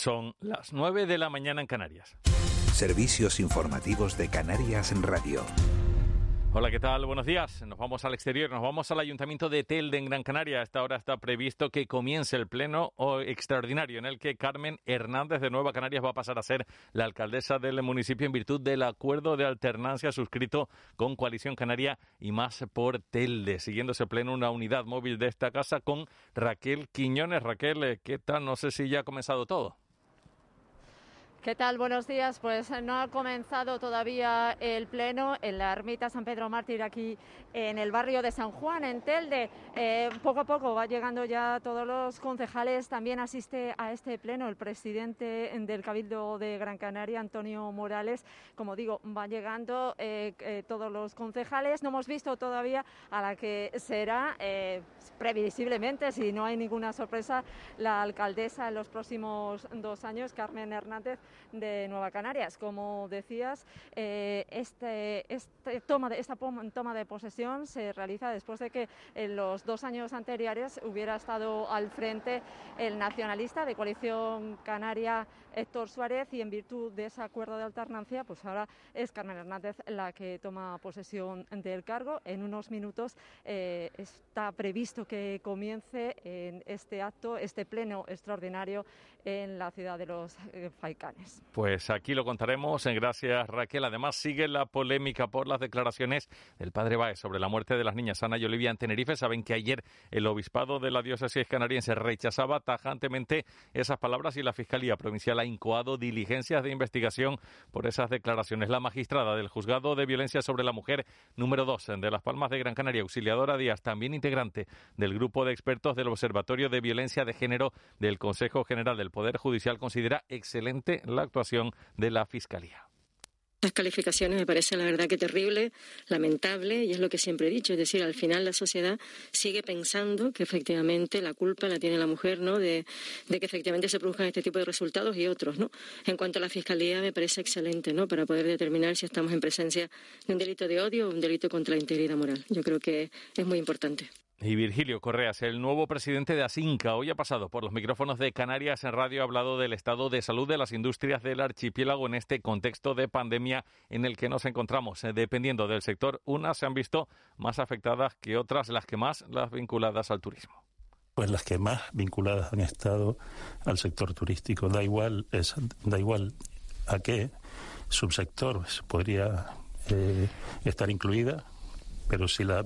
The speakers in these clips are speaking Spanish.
Son las 9 de la mañana en Canarias. Servicios informativos de Canarias en Radio. Hola, ¿qué tal? Buenos días. Nos vamos al exterior, nos vamos al Ayuntamiento de Telde, en Gran Canaria. A esta hora está previsto que comience el pleno extraordinario en el que Carmen Hernández de Nueva Canarias va a pasar a ser la alcaldesa del municipio en virtud del acuerdo de alternancia suscrito con Coalición Canaria y más por Telde. Siguiendo ese pleno, una unidad móvil de esta casa con Raquel Quiñones. Raquel, eh, ¿qué tal? No sé si ya ha comenzado todo. ¿Qué tal? Buenos días. Pues eh, no ha comenzado todavía el pleno en la ermita San Pedro Mártir aquí en el barrio de San Juan, en Telde. Eh, poco a poco va llegando ya todos los concejales. También asiste a este pleno el presidente del Cabildo de Gran Canaria, Antonio Morales. Como digo, van llegando eh, todos los concejales. No hemos visto todavía a la que será, previsiblemente, si no hay ninguna sorpresa, la alcaldesa en los próximos dos años, Carmen Hernández de Nueva Canarias. Como decías, eh, este, este toma de, esta toma de posesión se realiza después de que en los dos años anteriores hubiera estado al frente el nacionalista de Coalición Canaria Héctor Suárez y en virtud de ese acuerdo de alternancia, pues ahora es Carmen Hernández la que toma posesión del cargo. En unos minutos eh, está previsto que comience en este acto, este pleno extraordinario en la ciudad de los eh, Faicanes. Pues aquí lo contaremos. Gracias, Raquel. Además, sigue la polémica por las declaraciones del padre Báez sobre la muerte de las niñas Ana y Olivia en Tenerife. Saben que ayer el obispado de la diócesis canariense rechazaba tajantemente esas palabras y la Fiscalía Provincial ha incoado diligencias de investigación por esas declaraciones. La magistrada del Juzgado de Violencia sobre la Mujer número 2 de Las Palmas de Gran Canaria, Auxiliadora Díaz, también integrante del grupo de expertos del Observatorio de Violencia de Género del Consejo General del Poder Judicial, considera excelente la actuación de la Fiscalía. Las calificaciones me parecen la verdad que terrible, lamentable, y es lo que siempre he dicho, es decir, al final la sociedad sigue pensando que efectivamente la culpa la tiene la mujer, ¿no? De, que efectivamente se produzcan este tipo de resultados y otros, ¿no? En cuanto a la fiscalía, me parece excelente, ¿no? Para poder determinar si estamos en presencia de un delito de odio o un delito contra la integridad moral. Yo creo que es muy importante. Y Virgilio Correas, el nuevo presidente de Asinca, hoy ha pasado por los micrófonos de Canarias en Radio, ha hablado del estado de salud de las industrias del archipiélago en este contexto de pandemia en el que nos encontramos. Eh, dependiendo del sector, unas se han visto más afectadas que otras, las que más, las vinculadas al turismo. Pues las que más vinculadas han estado al sector turístico. Da igual, da igual a qué subsector podría eh, estar incluida, pero si la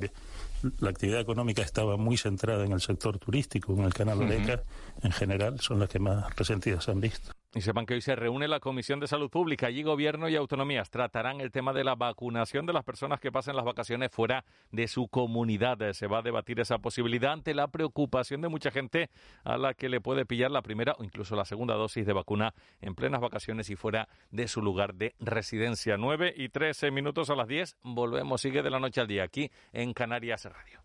la actividad económica estaba muy centrada en el sector turístico, en el canal Oreca, en general, son las que más resentidas se han visto. Y sepan que hoy se reúne la Comisión de Salud Pública. Allí gobierno y autonomías tratarán el tema de la vacunación de las personas que pasen las vacaciones fuera de su comunidad. Se va a debatir esa posibilidad ante la preocupación de mucha gente a la que le puede pillar la primera o incluso la segunda dosis de vacuna en plenas vacaciones y fuera de su lugar de residencia. 9 y 13 minutos a las 10. Volvemos, sigue de la noche al día aquí en Canarias Radio.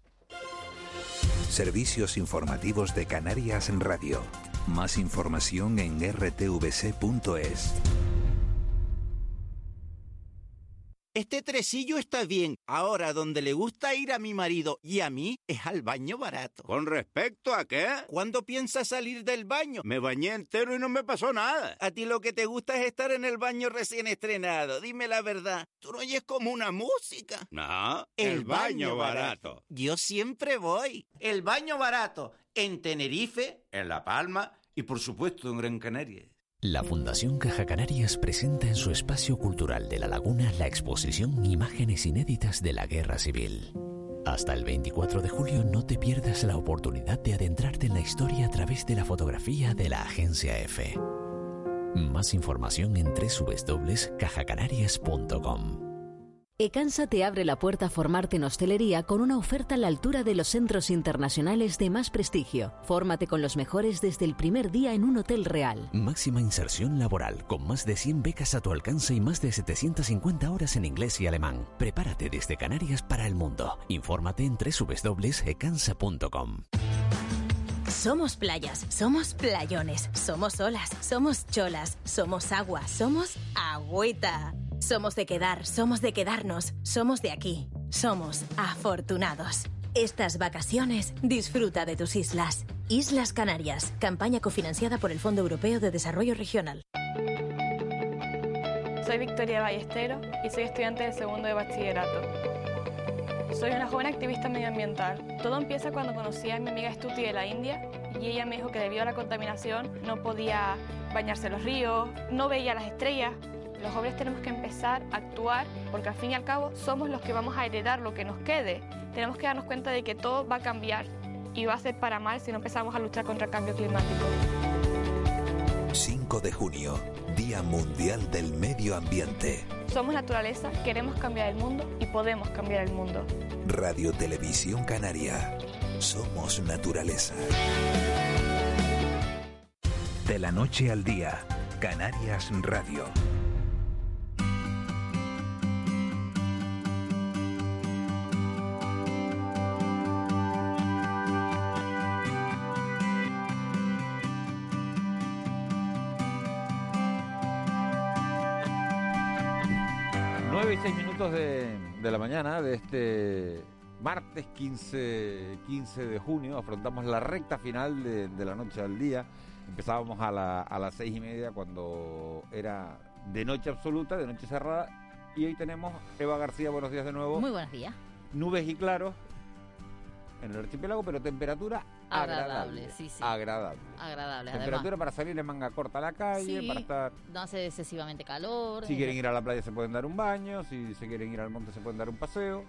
Servicios informativos de Canarias Radio. Más información en rtvc.es. Este tresillo está bien. Ahora, donde le gusta ir a mi marido y a mí es al baño barato. ¿Con respecto a qué? ¿Cuándo piensas salir del baño? Me bañé entero y no me pasó nada. A ti lo que te gusta es estar en el baño recién estrenado. Dime la verdad. ¿Tú no oyes como una música? No, el, baño, barato. Yo siempre voy. El baño barato. En Tenerife, en La Palma y por supuesto en Gran Canaria. La Fundación Caja Canarias presenta en su espacio cultural de La Laguna la exposición Imágenes inéditas de la Guerra Civil. Hasta el 24 de julio no te pierdas la oportunidad de adentrarte en la historia a través de la fotografía de la Agencia F. Más información en www.cajacanarias.com. Ecansa te abre la puerta a formarte en hostelería con una oferta a la altura de los centros internacionales de más prestigio. Fórmate con los mejores desde el primer día en un hotel real. Máxima inserción laboral, con más de 100 becas a tu alcance y más de 750 horas en inglés y alemán. Prepárate desde Canarias para el mundo. Infórmate en www.ecansa.com. Somos playas, somos playones, somos olas, somos cholas, somos agua, somos agüita. Somos de quedar, somos de quedarnos, somos de aquí, somos afortunados. Estas vacaciones disfruta de tus islas. Islas Canarias, campaña cofinanciada por el Fondo Europeo de Desarrollo Regional. Soy Victoria Ballestero y soy estudiante del segundo de bachillerato. Soy una joven activista medioambiental. Todo empieza cuando conocí a mi amiga Stuti de la India y ella me dijo que debido a la contaminación no podía bañarse en los ríos, no veía las estrellas. Los jóvenes tenemos que empezar a actuar porque al fin y al cabo somos los que vamos a heredar lo que nos quede. Tenemos que darnos cuenta de que todo va a cambiar y va a ser para mal si no empezamos a luchar contra el cambio climático. 5 de junio, Día Mundial del Medio Ambiente. Somos naturaleza, queremos cambiar el mundo y podemos cambiar el mundo. Radio Televisión Canaria. Somos naturaleza. De la noche al día, Canarias Radio. Minutos de, de la mañana de este martes 15, 15 de junio. Afrontamos la recta final de, de la noche al día. Empezábamos a, la- a las seis y media cuando era de noche absoluta, de noche cerrada. Y hoy tenemos Eva García, buenos días de nuevo. Muy buenos días. Nubes y claros en el archipiélago, pero temperatura agradable. Agradable, sí, sí. Agradable. Agradable, Temperatura además. para salir en manga corta a la calle, Sí, para estar... No hace excesivamente calor. Si eh, quieren ir a la playa se pueden dar un baño, si se quieren ir al monte se pueden dar un paseo.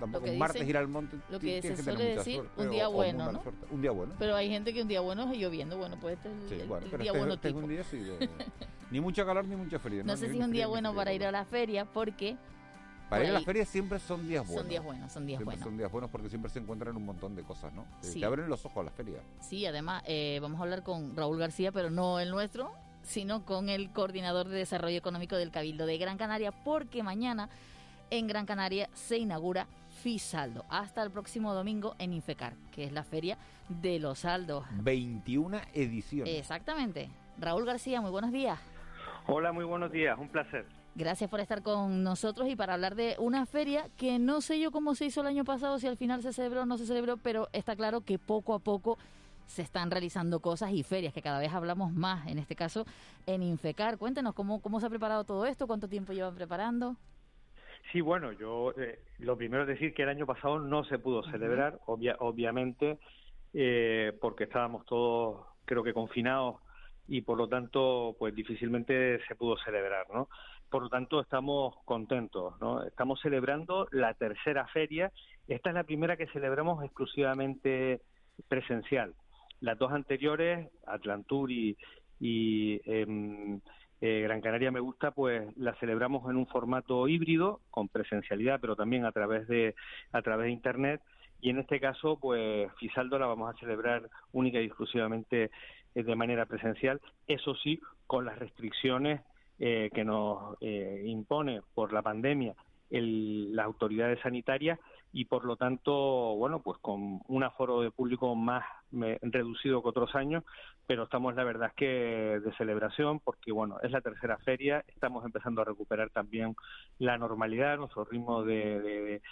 Tampoco un martes ir al monte. lo que se suele decir, suerte un día o bueno, ¿no? Un día bueno. Pero hay gente que un día bueno es lloviendo. Bueno, pues este es el, Sí, bueno, el pero día este, bueno este es un día sí, de- ni mucho calor ni mucho frío. No sé si es un día bueno para ir a la feria porque Para ir a la feria siempre son días buenos. Son días buenos, son días Siempre buenos. son días buenos porque siempre se encuentran un montón de cosas, ¿no? Eh, Sí. Te abren los ojos las ferias. Sí, además eh, vamos a hablar con Raúl García, pero no el nuestro, sino con el coordinador de desarrollo económico del Cabildo de Gran Canaria, porque mañana en Gran Canaria se inaugura FISaldo hasta el próximo domingo en Infecar, que es la feria de los saldos. 21 ediciones. Exactamente. Raúl García, muy buenos días. Hola, muy buenos días, un placer. Gracias por estar con nosotros y para hablar de una feria que no sé yo cómo se hizo el año pasado, si al final se celebró o no se celebró, pero está claro que poco a poco se están realizando cosas y ferias, que cada vez hablamos más, en este caso en Infecar. Cuéntenos cómo, cómo se ha preparado todo esto, cuánto tiempo llevan preparando. Sí, bueno, yo eh, lo primero es decir que el año pasado no se pudo celebrar, obvia- obviamente, eh, porque estábamos todos, creo que confinados y por lo tanto, pues difícilmente se pudo celebrar, ¿no? Por lo tanto, estamos contentos, ¿no? Estamos celebrando la tercera feria. Esta es la primera que celebramos exclusivamente presencial. Las dos anteriores, Atlantur y, y em, eh, Gran Canaria Me Gusta, pues la celebramos en un formato híbrido, con presencialidad, pero también a través de, a través de Internet. Y en este caso, pues Fisaldo la vamos a celebrar única y exclusivamente eh, de manera presencial, eso sí, con las restricciones eh, que nos eh, impone por la pandemia el, las autoridades sanitarias y por lo tanto, bueno, pues con un aforo de público más me- reducido que otros años, pero estamos la verdad es que de celebración porque bueno, es la tercera feria, estamos empezando a recuperar también la normalidad, nuestro ritmo de, de-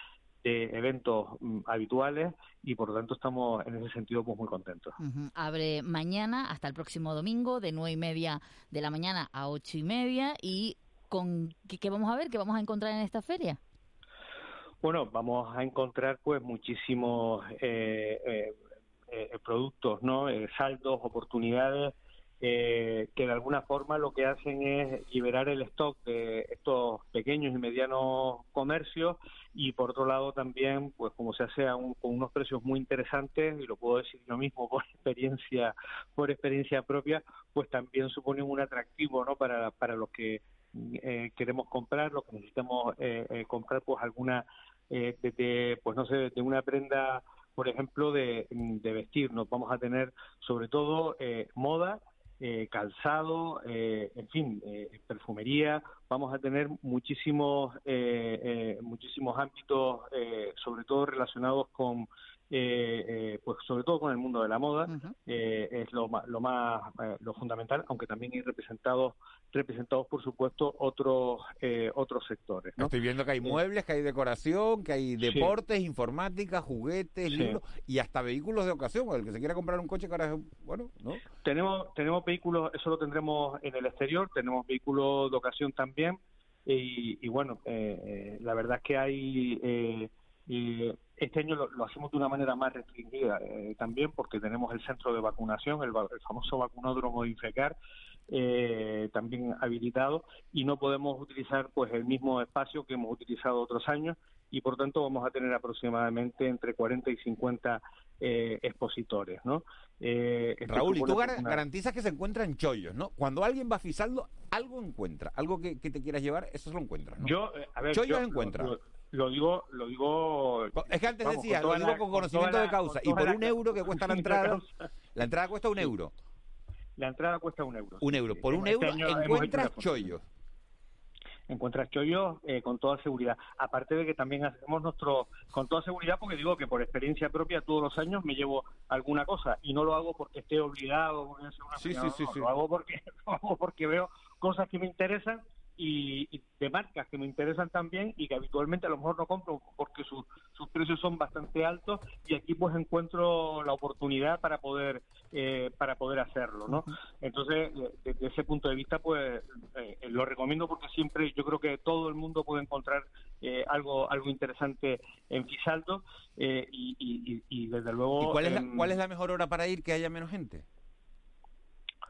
de- eventos mm, habituales y por lo tanto estamos en ese sentido pues muy contentos. Abre mañana hasta el próximo domingo de nueve y media de la mañana a ocho y media y con ¿qué, qué vamos a ver? ¿Qué vamos a encontrar en esta feria? Bueno, vamos a encontrar pues muchísimos eh, eh, eh, productos, ¿no? Eh, saldos, oportunidades eh, que de alguna forma lo que hacen es liberar el stock de estos pequeños y medianos comercios y por otro lado también, pues como se hace un- con unos precios muy interesantes y lo puedo decir yo mismo por experiencia por experiencia propia, pues también suponen un atractivo, ¿no? Para para los que eh, queremos comprar, lo que necesitamos eh, eh, comprar, pues alguna, eh, de, de, pues no sé, de una prenda, por ejemplo, de, de vestir. Nos vamos a tener sobre todo eh, moda, eh, calzado, eh, en fin, eh, perfumería. Vamos a tener muchísimos, eh, eh, muchísimos ámbitos, eh, sobre todo relacionados con eh, eh, pues sobre todo con el mundo de la moda eh, es lo más, lo más eh, lo fundamental aunque también hay representados representados, por supuesto, otros eh, otros sectores. ¿no? Estoy viendo que hay muebles, que hay decoración, que hay Sí. deportes, informática, juguetes, Sí. libros y hasta vehículos de ocasión. El que se quiera comprar un coche, que ahora es, bueno, ¿no? Tenemos, tenemos vehículos, eso lo tendremos en el exterior, tenemos vehículos de ocasión también y, y bueno, eh, eh, la verdad es que hay, eh, eh, este año lo, lo hacemos de una manera más restringida eh, también porque tenemos el centro de vacunación, el, famoso vacunódromo de Infecar, eh, también habilitado y no podemos utilizar pues el mismo espacio que hemos utilizado otros años y por tanto vamos a tener aproximadamente entre 40 y 50 eh, expositores, ¿no? Eh, esto Raúl, y tú gar- una- garantizas que se encuentran chollos, ¿no? Cuando alguien va a Fisaldo, algo encuentra, algo que, que te quieras llevar, eso lo encuentras, ¿no? Yo, eh, a ver, Chollos yo encuentra. Lo digo, lo digo. Es que antes vamos, decía, lo digo la- con con conocimiento de causa, con y por un euro que cuesta la entrada, la entrada cuesta un euro. La entrada cuesta un euro. Un euro. Por un Este euro encuentras chollos. encuentras chollos eh, con toda seguridad. Aparte de que también hacemos nuestro, con toda seguridad, porque digo que por experiencia propia todos los años me llevo alguna cosa y no lo hago porque esté obligado, porque sea una Sí, sí, sí, no, sí. lo hago porque, lo hago porque veo cosas que me interesan y, y de marcas que me interesan también y que habitualmente a lo mejor no compro porque sus sus precios son bastante altos y aquí pues encuentro la oportunidad para poder eh, para poder hacerlo no entonces eh, desde ese punto de vista pues eh, lo recomiendo porque siempre yo creo que todo el mundo puede encontrar eh, algo algo interesante en Fisaldo eh, y, y- y- desde luego ¿Y cuál es, la, cuál es la mejor hora para ir que haya menos gente?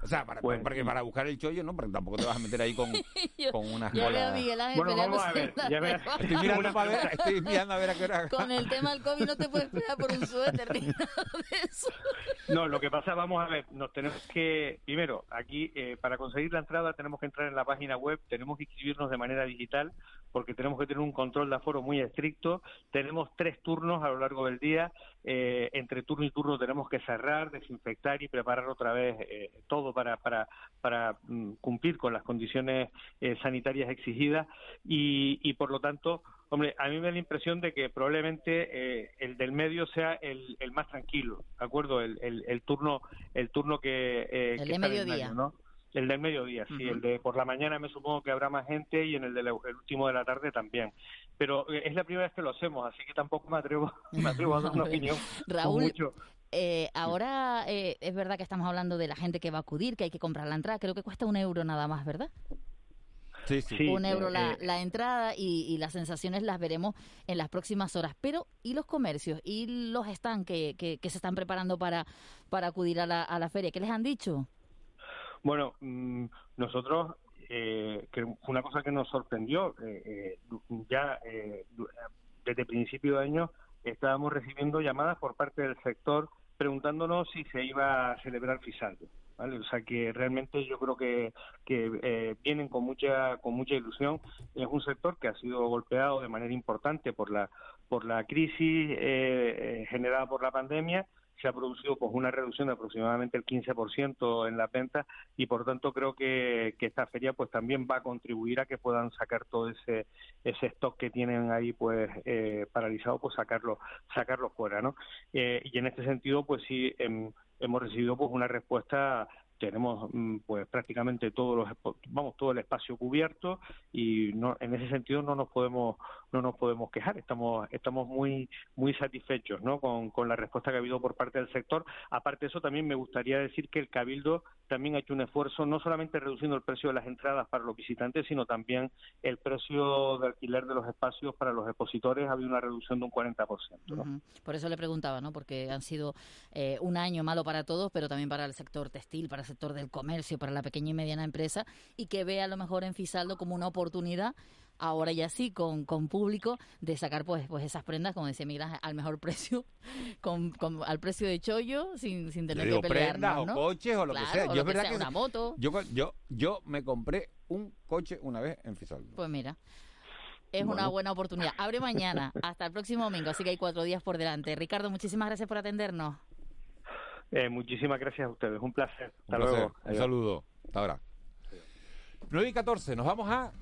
O sea, para, Pues, porque para buscar el chollo, ¿no? Porque tampoco te vas a meter ahí con, Yo- con unas yo veo a colas. Miguel Ángel Bueno, vamos a ver, ya. Estoy mirando para ver, estoy mirando a ver a qué hora. Con el tema del COVID no te puedes pelear por un suéter ni nada de eso. No, lo que pasa, vamos a ver, nos tenemos que, primero, aquí eh, para conseguir la entrada tenemos que entrar en la página web, tenemos que inscribirnos de manera digital porque tenemos que tener un control de aforo muy estricto, tenemos tres turnos a lo largo del día, eh, entre turno y turno tenemos que cerrar, desinfectar y preparar otra vez eh, todo para, para, para mm, cumplir con las condiciones eh, sanitarias exigidas y, y por lo tanto Hombre, a mí me da la impresión de que probablemente eh, el del medio sea el, el más tranquilo, ¿de acuerdo? El, el, el turno el turno que, eh, El que de mediodía. medio, ¿no? El del mediodía, sí. El de por la mañana me supongo que habrá más gente y en el, del el último de la tarde también. Pero eh, es la primera vez que lo hacemos, así que tampoco me atrevo, me atrevo a dar una opinión. Raúl, mucho. Eh, ahora eh, es verdad que estamos hablando de la gente que va a acudir, que hay que comprar la entrada. Creo que cuesta un euro nada más, ¿verdad? Sí, sí. un euro eh, la, eh, la entrada y, y las sensaciones las veremos en las próximas horas. Pero, ¿y los comercios? ¿Y los stands que, que, que se están preparando para, para acudir a la, a la feria? ¿Qué les han dicho? Bueno, mm, nosotros, eh, que una cosa que nos sorprendió, eh, eh, ya eh, desde principio de año estábamos recibiendo llamadas por parte del sector preguntándonos si se iba a celebrar Fisaldo. ¿vale? O sea que realmente yo creo que, que eh, vienen con mucha con mucha ilusión. Es un sector que ha sido golpeado de manera importante por la por la crisis eh, eh, generada por la pandemia se ha producido pues una reducción de aproximadamente el 15% en las ventas y por tanto creo que, que esta feria pues también va a contribuir a que puedan sacar todo ese ese stock que tienen ahí pues eh, paralizado pues sacarlo sacarlo fuera no Eh, y en este sentido pues sí em, hemos recibido pues una respuesta. Tenemos mm, pues prácticamente todos los vamos todo el espacio cubierto y no en ese sentido no nos podemos no nos podemos quejar estamos estamos muy muy satisfechos ¿no? con, con la respuesta que ha habido por parte del sector aparte de eso también me gustaría decir que el cabildo también ha hecho un esfuerzo no solamente reduciendo el precio de las entradas para los visitantes sino también el precio de alquiler de los espacios para los expositores ha habido una reducción de un 40% ¿no? Por eso le preguntaba, ¿no? Porque han sido eh, un año malo para todos, pero también para el sector textil, para el sector del comercio, para la pequeña y mediana empresa, y que ve a lo mejor en Fisaldo como una oportunidad, ahora ya sí, con, con público, de sacar pues, pues esas prendas, como decía Miguel, al mejor precio, con, con- al precio de chollo, sin, sin tener digo que prendas pelearnos, o ¿no? coches o lo Claro, que sea. o Yo lo es que verdad sea, que una moto. Yo, yo, yo me compré un coche una vez en Fisaldo. Pues mira. Es una buena oportunidad. Abre mañana, hasta el próximo domingo, así que hay cuatro días por delante. Ricardo, muchísimas gracias por atendernos. Eh, muchísimas gracias a ustedes un placer hasta Un placer. luego Un saludo. Hasta ahora. 9 y 14, nos vamos a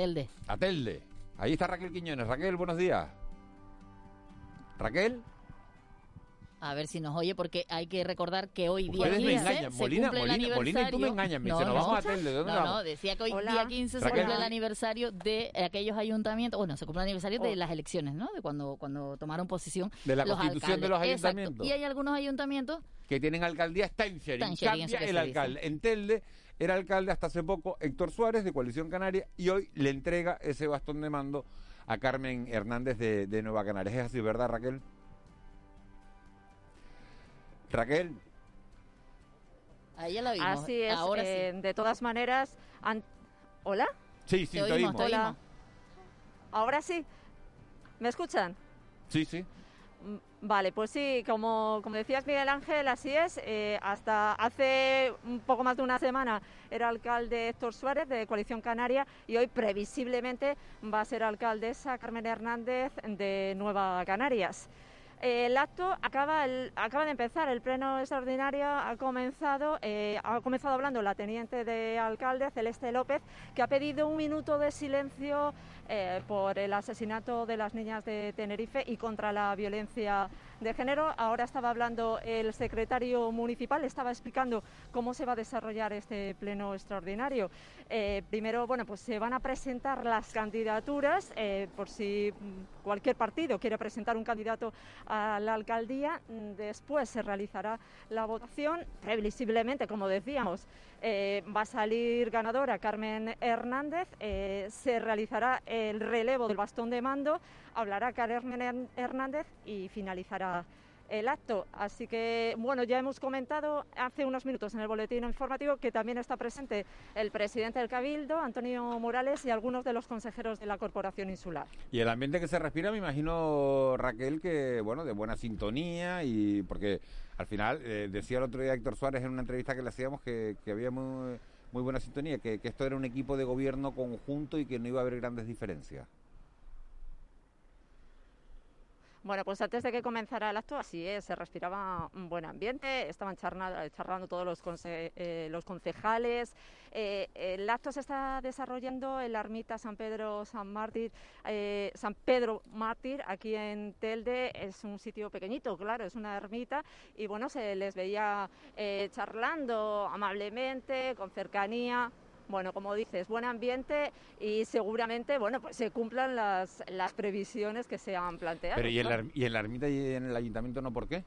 Telde. A Telde. Ahí está Raquel Quiñones. Raquel, buenos días. Raquel. A ver si nos oye, porque hay que recordar que hoy día Ustedes me 15 engañan, se Molina, cumple el Molina, y tú me aniversario. engañas, me dice, nos vamos a Telde, ¿de dónde no, vamos? no, decía que hoy Hola. día 15 se Raquel. cumple el aniversario de aquellos ayuntamientos, bueno, se cumple el aniversario de Oh. las elecciones, ¿no? De cuando, cuando tomaron posición De la los constitución de los alcaldes. Exacto. ayuntamientos. Y hay algunos ayuntamientos que tienen alcaldía está en Está en Shering, Cambia el alcalde. En Telde era alcalde hasta hace poco Héctor Suárez de Coalición Canaria y hoy le entrega ese bastón de mando a Carmen Hernández de, de Nueva Canarias. Es así, ¿verdad, Raquel? Raquel. Ahí ya la vimos. Así es. Ahora eh, sí. De todas maneras, an- ¿hola? Sí, sí, te oímos. Hola. Ahora sí. ¿Me escuchan? Sí, sí. Vale, pues sí, como, como decías Miguel Ángel, así es. eh, hasta hace un poco más de una semana era alcalde Héctor Suárez de Coalición Canaria y hoy previsiblemente va a ser alcaldesa Carmen Hernández de Nueva Canarias. El acto acaba, el- acaba de empezar, el pleno extraordinario ha comenzado, eh, ha comenzado hablando la teniente de alcalde Celeste López, que ha pedido un minuto de silencio eh, por el asesinato de las niñas de Tenerife y contra la violencia de género. Ahora estaba hablando el secretario municipal, estaba explicando cómo se va a desarrollar este pleno extraordinario. Eh, primero, bueno, pues se van a presentar las candidaturas, eh, por si cualquier partido quiere presentar un candidato a la alcaldía. Mm, Después se realizará la votación, previsiblemente, como decíamos, eh, va a salir ganadora Carmen Hernández, se realizará el relevo del bastón de mando, hablará Carmen Her- Hernández y finalizará el acto. Así que, bueno, ya hemos comentado hace unos minutos en el boletín informativo que también está presente el presidente del Cabildo, Antonio Morales, y algunos de los consejeros de la Corporación Insular. Y el ambiente que se respira, me imagino, Raquel, que, bueno, de buena sintonía y porque al final, eh, decía el otro día Héctor Suárez en una entrevista que le hacíamos que, había muy, buena sintonía, que esto era un equipo de gobierno conjunto y que no iba a haber grandes diferencias. Bueno, pues antes de que comenzara el acto, así es, se respiraba un buen ambiente, estaban charlando todos los, conse- eh, los concejales. Eh, el acto se está desarrollando en la ermita San Pedro San Mártir, eh, San Pedro Mártir, aquí en Telde. Es un sitio pequeñito, claro, es una ermita, y bueno, se les veía eh, charlando amablemente, con cercanía. Bueno, como dices, buen ambiente y seguramente, bueno, pues se cumplan las, las previsiones que se han planteado. Pero ¿y en, la, ¿y en la ermita y en el ayuntamiento no por qué?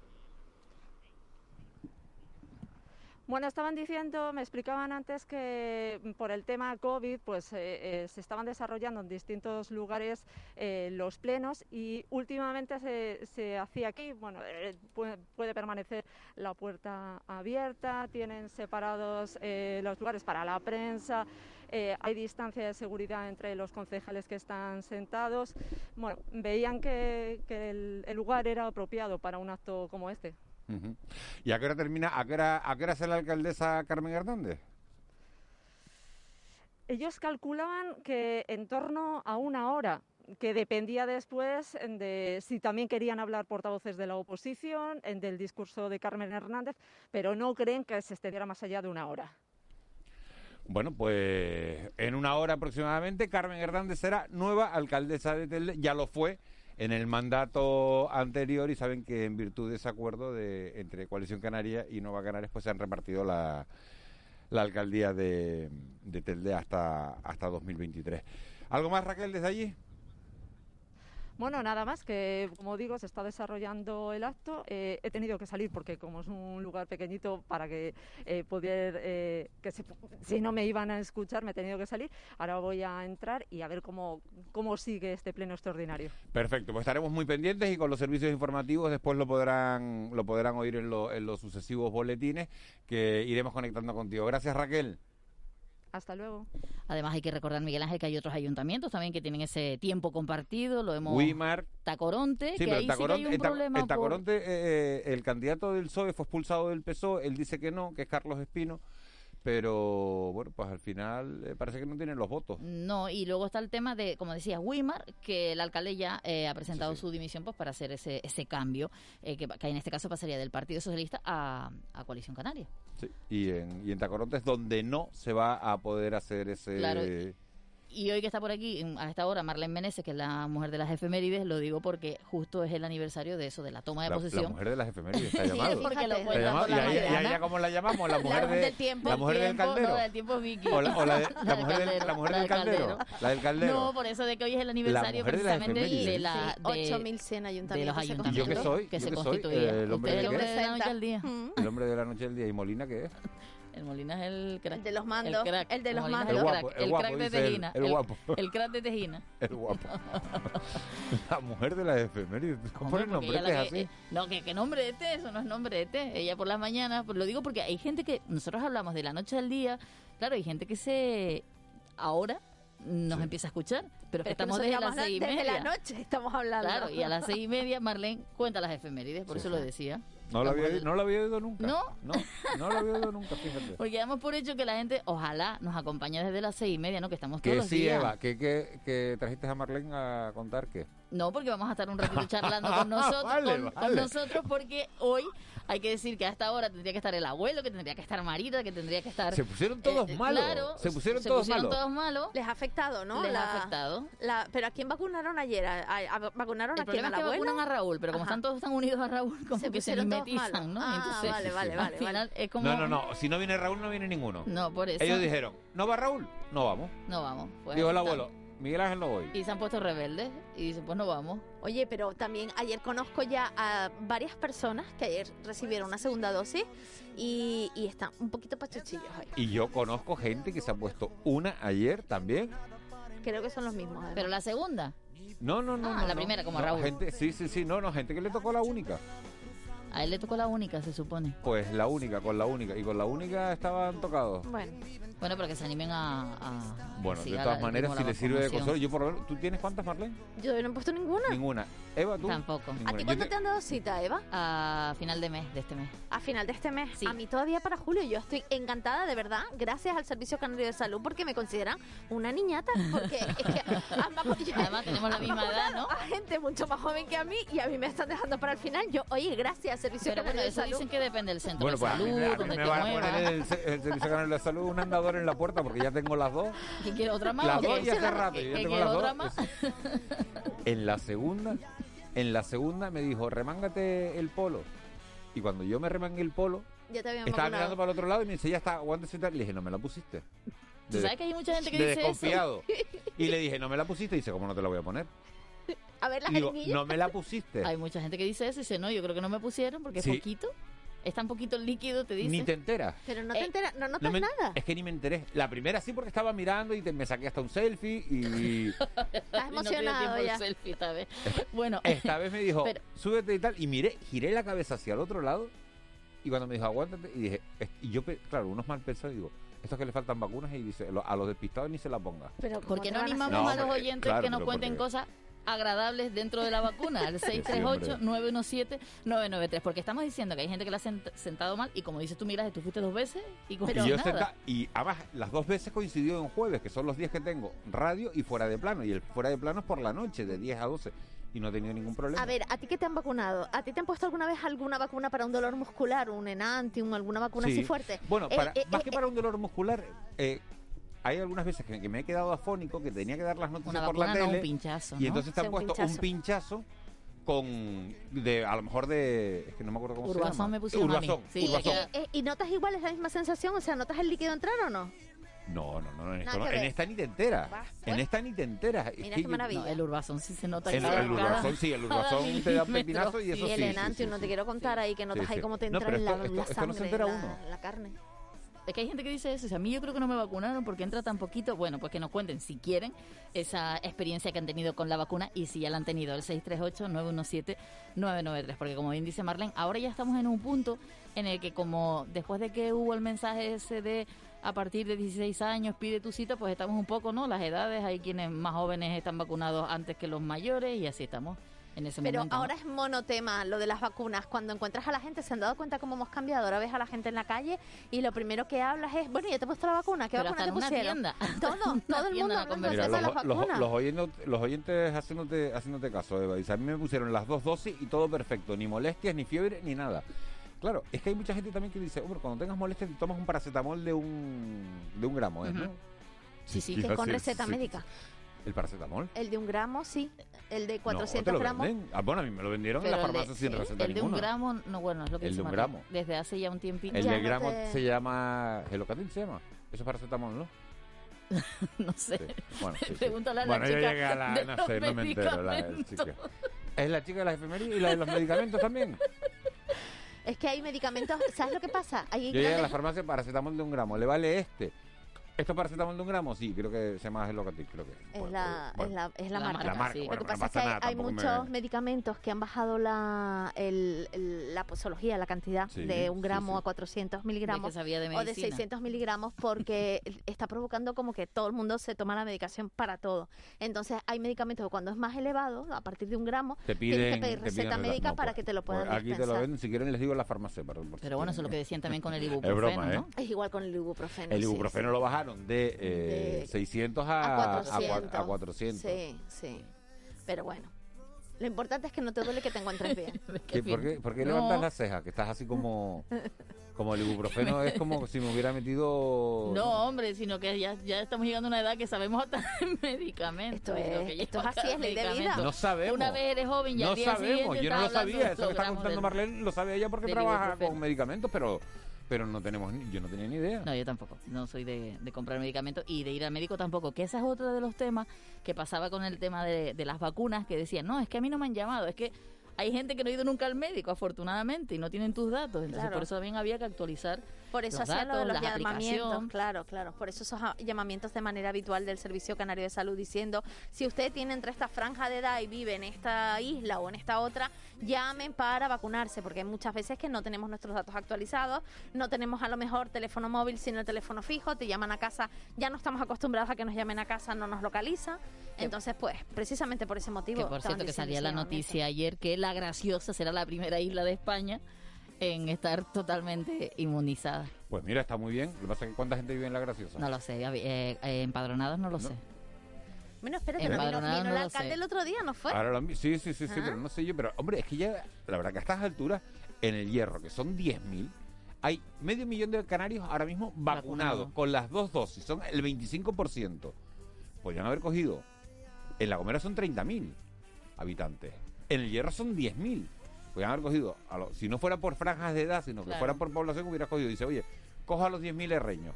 Bueno, estaban diciendo, me explicaban antes que mm, por el tema COVID, pues eh, eh, se estaban desarrollando en distintos lugares eh, los plenos y últimamente se, se hacía aquí, bueno, eh, puede, puede permanecer la puerta abierta, tienen separados los lugares para la prensa. hay distancia de seguridad entre los concejales que están sentados. Bueno, veían que, que el lugar era apropiado para un acto como este. ¿Y a qué hora termina? ¿A qué hora, a qué hora es la alcaldesa Carmen Hernández? Ellos calculaban que en torno a una hora, que dependía después de si también querían hablar portavoces de la oposición, en del discurso de Carmen Hernández, pero no creen que se extendiera más allá de una hora. Bueno, pues en una hora aproximadamente Carmen Hernández será nueva alcaldesa de Telde, ya lo fue en el mandato anterior y saben que en virtud de ese acuerdo de, entre Coalición Canaria y Nueva Canarias pues se han repartido la, la alcaldía de, de Telde hasta, hasta 2023. ¿Algo más Raquel desde allí? Bueno, nada más que, como digo, se está desarrollando el acto. Eh, he tenido que salir porque como es un lugar pequeñito para que eh, eh, que se- si no me iban a escuchar, me he tenido que salir. Ahora voy a entrar y a ver cómo, cómo sigue este pleno extraordinario. Perfecto, pues estaremos muy pendientes y con los servicios informativos después lo podrán, lo podrán oír en, lo- en los sucesivos boletines que iremos conectando contigo. Gracias Raquel. Hasta luego. Además hay que recordar, Miguel Ángel, que hay otros ayuntamientos también que tienen ese tiempo compartido. Lo hemos... Wimar. Tacoronte, Sí, que pero ahí en sí que hay Tacoronte, un en Ta- problema en por- Tacoronte, eh, el candidato del PSOE fue expulsado del PSOE, él dice que no, que es Carlos Espino, pero bueno, pues al final eh, parece que no tienen los votos. No, y luego está el tema de, como decías, Wimar, que el alcalde ya eh, ha presentado su dimisión pues para hacer ese, ese cambio, eh, que, que en este caso pasaría del Partido Socialista a, a Coalición Canaria. Sí, y en, y en Tacoronte es donde no se va a poder hacer ese... Claro. y hoy que está por aquí, en- a esta hora, Marlene Meneses, que es la mujer de las efemérides, lo digo porque justo es el aniversario de eso, de la toma de La, la posesión. mujer de las efemérides está Sí, llamado. porque lo Está llamado. ¿Y la a ella, y a mañana. ella cómo la llamamos? La mujer, de, del tiempo, la mujer del tiempo, caldero. No, del tiempo Vicky. O la, o la, de- la del mujer del, caldero, la mujer la del caldero. La del caldero. No, por eso de que hoy es el aniversario precisamente de, la Sí, de, 8.100 ayuntamientos. de los ayuntamientos ¿Y yo qué soy? que ¿Yo se qué soy? constituían. ¿El hombre ¿Usted de la noche al día? El hombre de la noche del día. ¿Y Molina qué es? El Molina es el crack. El de los mandos, crack. el de los mandos. El crack, guapo, el el guapo, crack de Tejina. el guapo. El crack de Tejina. El guapo. la mujer de las efemérides. ¿Cómo Hombre, porque nombre así? eh, no, que, que nombre de té, eso no es nombre de té. Ella por las mañanas, pues lo digo porque hay gente que, nosotros hablamos de la noche al día, claro, hay gente que se, ahora nos empieza a escuchar, pero, que estamos desde las seis y desde media. la noche estamos hablando. Claro, y a las seis y media Marlene cuenta las efemérides, por Sí, eso lo decía. No lo, había, no lo había oído nunca. ¿No? No, no lo había oído nunca, fíjate. Porque damos por hecho que la gente, ojalá, nos acompañe desde las seis y media, ¿no? Que estamos todos Que los sí, días. Eva, que, que, que trajiste a Marlene a contar qué. No, porque vamos a estar un ratito charlando con nosotros, Vale, con, nosotros, porque hoy hay que decir que a esta hora tendría que estar el abuelo, que tendría que estar Marita, que tendría que estar. Se pusieron todos eh, malos. Claro, se pusieron se todos pusieron malos. todos malos. Les ha afectado, ¿no? Les La- ha afectado. la- pero ¿a quién vacunaron ayer? ¿A, a- a- vacunaron El a quién? problema ¿Al es que abuelo? vacunan a Raúl, pero como Ajá. están todos tan unidos a Raúl, como Se que se pusieron todos mimetizan, malos. ¿no? Ah, Entonces, vale, vale, al vale, final es como. No, no, no. Si no viene Raúl, no viene ninguno. No, por eso. Ellos dijeron, ¿no va Raúl? No vamos. No vamos. pues Digo el abuelo, Miguel Ángel no voy. Y se han puesto rebeldes y dicen, pues no vamos. Oye, pero también ayer conozco ya a varias personas que ayer recibieron una segunda dosis y, y están un poquito pachuchillos hoy. Y yo conozco gente que se ha puesto una ayer también. Creo que son los mismos. además. Pero la segunda, No, no, no. Ah, no, la no. primera, como No, Raúl. Gente, sí, sí, sí. No, no, gente que le tocó la única. a él le tocó la única, se supone. Pues la única, con la única. Y con la única estaban tocados. Bueno, Bueno, pero que se animen a. a- Bueno, de todas maneras, si la le sirve de consuelo. Yo por lo menos, ¿tú tienes cuántas, Marlene? yo no he puesto ninguna. Ninguna. Eva, tú. Tampoco. ¿A ti Yo cuándo te- te han dado cita, Eva? A final de mes, de este mes. A final de este mes. Sí. A mí todavía para julio. Yo estoy encantada, de verdad, gracias al Servicio Canario de Salud, porque me consideran una niñata. Porque es que han vacu- Además, tenemos la misma edad, ¿no? A gente mucho más joven que a mí y a mí me están dejando para el final. Yo, oye, gracias, Servicio Pero Canario bueno, de eso Salud. dicen que depende del centro Bueno, de pues a mí, salud, me- a mí donde me te van a muevas. poner el, se- el Servicio Canario de Salud un en la puerta porque ya tengo las dos. ¿Quién quiere otra más? Las dos y hace rato. ¿Que Yo tengo quiere las otra dos. más? En la segunda, en la segunda me dijo, remángate el polo. Y cuando yo me remangué el polo, Ya estaba vacunado. mirando para el otro lado y me dice, ya está, aguántese y tal. Y le dije, no me la pusiste. ¿Tú sabes que hay mucha gente que de dice desconfiado. Y le dije, no me la pusiste. Y dice, ¿cómo no te la voy a poner? A ver, las Y digo, no me la eso? pusiste. Hay mucha gente que dice eso y dice, no, yo creo que no me pusieron porque es Sí. poquito. Es tan poquito líquido, te dice. Ni te enteras. Pero no te Eh, enteras, no notas No me- nada. Es que ni me enteré. La primera sí porque estaba mirando y te- me saqué hasta un selfie y Estás no emocionado ya. selfie esta vez. Bueno, esta vez me dijo, Pero- súbete y tal. Y miré, giré la cabeza hacia el otro lado y cuando me dijo, aguántate, y dije, y yo, claro, unos mal pensados, digo, estos que le faltan vacunas y dice, a los despistados ni se la ponga. Pero ¿cómo ¿por qué no a animamos No, a los oyentes claro, que nos cuenten porque- cosas agradables dentro de la vacuna? Al 638-917-993. Porque estamos diciendo que hay gente que la ha sent- sentado mal y como dices tú, miras, tú fuiste dos veces y como y yo nada. senta- y además las dos veces coincidió en jueves, que son los días que tengo radio y fuera de plano. Y el fuera de plano es por la noche, de 10 a 12. Y no he tenido ningún problema. A ver, ¿a ti qué te han vacunado? ¿A ti te han puesto alguna vez alguna vacuna para un dolor muscular, un enantium, alguna vacuna Sí. así fuerte? Bueno, Eh, para- eh, más eh, que para un dolor muscular, eh, hay algunas veces que, que me he quedado afónico, que tenía que dar las noticias Una por vacuna la no, tele. un pinchazo, Y ¿no? entonces te Sí, han un puesto pinchazo. un pinchazo con, de, a lo mejor de, es que no me acuerdo cómo se Urbazón llama. me pusieron a mí. Urbazón, Sí, Urbazón. es eh, ¿Y notas igual, es la misma sensación? O sea, ¿notas el líquido entrar o no? No, no, no, en, esto Nada no, que en ver. esta ni te enteras. Va, En bueno. esta ni te enteras. Es Mira que qué yo- maravilla. No, el urbazón sí se nota El, el cada- urbazón, sí, el urbazón te da un milímetro. pepinazo y eso y el sí, sí, enantium, sí, no sí. te quiero contar ahí que notas Sí, ahí sí. cómo te No, entra pero en la, esto- la esto no se sangre, entera la, uno. la carne. Es que hay gente que dice eso. O sea, a mí yo creo que no me vacunaron porque entra tan poquito. Bueno, pues que nos cuenten, si quieren, esa experiencia que han tenido con la vacuna y si ya la han tenido. El 638-917-993. Porque como bien dice Marlene, ahora ya estamos en un punto en el que como después de que hubo el mensaje ese de a partir de 16 años pide tu cita, pues estamos un poco, ¿no? Las edades, hay quienes más jóvenes están vacunados antes que los mayores y así estamos en ese Pero momento. ¿no? ahora es monotema lo de las vacunas. Cuando encuentras a la gente, ¿se han dado cuenta cómo hemos cambiado? Ahora ves a la gente en la calle y lo primero que hablas es, bueno, ya te he puesto la vacuna, ¿qué Pero vacuna hasta te una tienda. Todo, todo el mundo la hablando de los, las los- vacunas. los oyentes, los oyentes haciéndote, haciéndote caso, Eva. Dice, a mí me pusieron las dos dosis y todo perfecto. Ni molestias, ni fiebre, ni nada. Claro, es que hay mucha gente también que dice, hombre, cuando tengas molestias te tomas un paracetamol de un, de un gramo, ¿eh? ¿no? Ujú. Sí, sí, Sí, que es con sí, receta sí. médica. ¿El paracetamol? El de un gramo, sí. El de No, 400 ¿te lo gramos. venden? Ah, bueno, a mí me lo vendieron Pero en la el de- farmacia sin receta El de un gramo, no, bueno, es lo que El de un gramo. Desde hace ya un tiempito. El Ya de no gramo te- se llama... ¿Gelocatil se llama? Eso es paracetamol, ¿no? no sé. Sí. Bueno, sí, sí. Pregúntale a la Bueno, yo chica llegué a la... de No los sé, no me entero. La chica. ¿Es la chica de las efemerías y la de los medicamentos también? Es que hay medicamentos, ¿sabes lo que pasa? Hay Yo llegué a la farmacia paracetamol de un gramo. ¿Le vale este? ¿Esto es paracetamol de un gramo? Sí, creo que se llama Gelocatil, creo que. Es la, bueno. es la, es la La marca. La marca, sí. bueno, Lo que no pasa es que hay, nada, hay tampoco me- muchos medicamentos que han bajado la, el- el- la posología, la cantidad Sí, de un gramo sí. a 400 De que miligramos sabía de o de medicina. 600 miligramos porque está provocando como que todo el mundo se toma la medicación para todo. Entonces hay medicamentos que cuando es más elevado, a partir de un gramo, Te tienes piden, que pedir te receta médica no, para pues, que te lo pues puedan Aquí te lo dispensar. venden, si quieren les digo la farmacia. Si Pero bueno, eso es lo que decían también con el Es ibuprofeno, broma, ¿eh? ¿no? Es igual con el ibuprofeno. El ibuprofeno sí. lo bajaron de, eh, De- 600 a a, a, 400. cua- a 400. Sí, sí. Pero bueno, lo importante es que no te duele que te encuentres bien. ¿Qué- ¿Por qué, por qué No. levantas las cejas? Que estás así como... Como el ibuprofeno es como si me hubiera metido... No, hombre, sino que ya, ya estamos llegando a una edad que sabemos hasta medicamentos. Esto es- esto es así, es ley de vida. No sabemos. Una vez eres joven y al No sabemos, yo no lo sabía. Eso que está contando Marlene lo sabía ella porque trabaja ibuprofeno. con medicamentos, pero pero no tenemos ni- yo no tenía ni idea. No, yo tampoco. No soy de, de comprar medicamentos y de ir al médico tampoco. Que ese es otro de los temas que pasaba con el tema de, de las vacunas, que decían, no, es que a mí no me han llamado, es que hay gente que no ha ido nunca al médico, afortunadamente, y no tienen tus datos. Entonces, Claro. por eso también había que actualizar Por eso hacían lo de datos, los la llamamientos, claro, claro. Por eso esos ah, llamamientos de manera habitual del Servicio Canario de Salud diciendo, si usted tiene entre esta franja de edad y vive en esta isla o en esta otra, llamen para vacunarse, porque hay muchas veces que no tenemos nuestros datos actualizados, no tenemos a lo mejor teléfono móvil sino el teléfono fijo, te llaman a casa, ya no estamos acostumbrados a que nos llamen a casa, no nos localiza. Entonces, pues, precisamente por ese motivo. Que por cierto que salía la noticia ayer que la Graciosa será la primera isla de España en estar totalmente inmunizada. Pues mira, está muy bien. Lo que pasa es que cuánta gente vive en la graciosa. No lo sé, eh, eh, empadronados no lo sé. Bueno, espérate, no vino, no el lo alcalde sé. el otro día, ¿no fue? Ahora lo sí, sí, sí, sí, Ah. pero no sé yo. Pero, hombre, es que ya, la verdad que a estas alturas, en el hierro, que son 10.000, hay medio millón de canarios ahora mismo vacunados Vacunado. con las dos dosis. Son el 25%. Podrían haber cogido. En La Gomera son 30.000 habitantes. En el hierro son 10.000. Podrían haber cogido, a lo- si no fuera por franjas de edad, sino que Claro. fuera por población, hubiera cogido. Dice, oye, coja a los 10.000 herreños,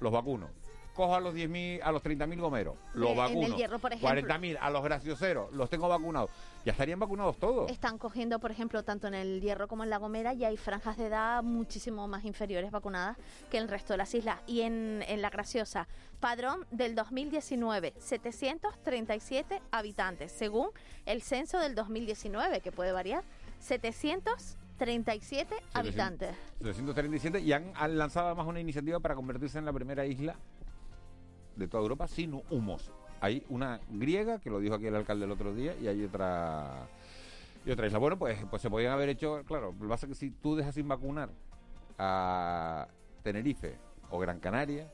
los vacuno. Coja a los 10.000, a los 30.000 gomeros, los En el vacuno. Hierro, por ejemplo. 40.000 a los gracioseros, los tengo vacunados. Ya estarían vacunados todos. Están cogiendo, por ejemplo, tanto en el Hierro como en La Gomera, y hay franjas de edad muchísimo más inferiores vacunadas que en el resto de las islas. Y en, en La Graciosa, padrón del 2019, 737 habitantes, según el censo del 2019, que puede variar. 737 habitantes. 737 y han, han lanzado además una iniciativa para convertirse en la primera isla de toda Europa sin humos. Hay una griega, que lo dijo aquí el alcalde el otro día, y hay otra y otra isla. Bueno, pues, pues se podían haber hecho, claro, lo que pasa es que si tú dejas sin vacunar a Tenerife o Gran Canaria,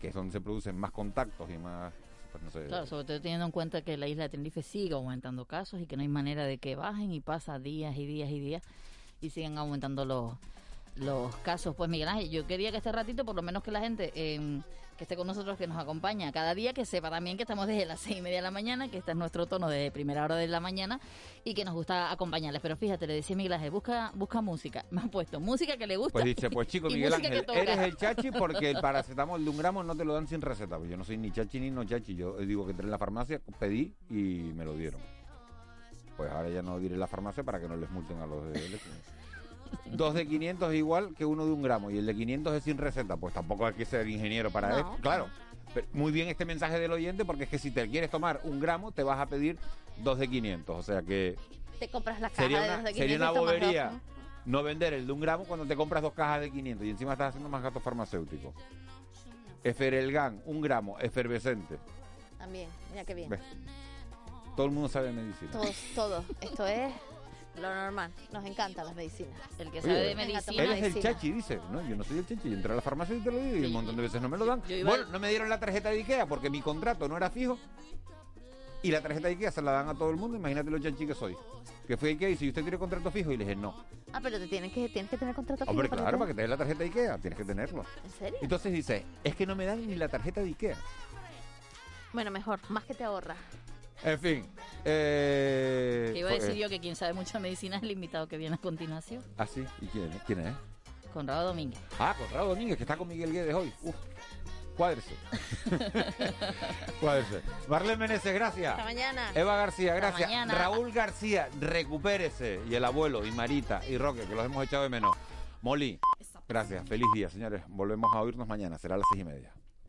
que es donde se producen más contactos y más, pues Claro, sobre todo teniendo en cuenta que la isla de Tenerife sigue aumentando casos y que no hay manera de que bajen y pasa días y días y días y sigan aumentando los, los casos. Pues Miguel Ángel, yo quería que este ratito, por lo menos que la gente eh, que esté con nosotros, que nos acompaña cada día, que sepa también que estamos desde las seis y media de la mañana, que este es nuestro tono de primera hora de la mañana y que nos gusta acompañarles. Pero fíjate, le decía Miguel Ángel, busca, busca música. Me han puesto música que le gusta. Pues dice, pues chico, Miguel Ángel, eres el chachi porque el paracetamol de un gramo no te lo dan sin receta. Pues yo no soy ni chachi ni no chachi. Yo digo que entré en la farmacia, pedí y me lo dieron. Pues ahora ya no diré la farmacia para que no les multen a los de. Dos de 500 es igual que uno de un gramo y el de 500 es sin receta. Pues tampoco hay que ser ingeniero para No. esto. Claro. Pero muy bien este mensaje del oyente porque es que si te quieres tomar un gramo te vas a pedir dos de 500. O sea que Te compras la caja sería de una, los de 500 sería una dos, bobería ¿no? no vender el de un gramo cuando te compras dos cajas de 500 y encima estás haciendo más gasto farmacéutico. Eferelgan, un gramo, efervescente. También, mira qué bien. ¿Ves? Todo el mundo sabe de medicina. Todos, todos. Esto es lo normal. Nos encantan las medicinas. El que Oye, sabe de medicina. toma Eres el medicina. chachi, dice. No, yo no soy el chachi. Yo entré a la farmacia y te lo digo y un montón de veces no me lo dan. Bueno, no me dieron la tarjeta de Ikea porque mi contrato no era fijo. Y la tarjeta de Ikea se la dan a todo el mundo. Imagínate lo chachi que soy. Que fui a Ikea y dice, ¿usted tiene contrato fijo? Y le dije, no. Ah, pero te tienen que, tienes que tener contrato fijo Hombre, para claro, para que te den la tarjeta de Ikea. Tienes que tenerlo. ¿En serio? Entonces dice, es que no me dan ni la tarjeta de Ikea. Bueno, mejor, más que te ahorra. En fin. Eh, Que iba a decir eh, yo que quien sabe mucha medicina es el invitado que viene a continuación. ¿Ah, sí? ¿Y quién, es? quién es? Conrado Domínguez. Ah, Conrado Domínguez, que está con Miguel Guedes hoy. Uf, cuádrese. cuádrese. Marlene Meneses, gracias. Hasta mañana. Eva García, Hasta gracias. mañana. Raúl García, recupérese. Y el abuelo, y Marita, y Roque, que los hemos echado de menos. Molly, gracias. Feliz día, señores. Volvemos a oírnos mañana. Será a las seis y media.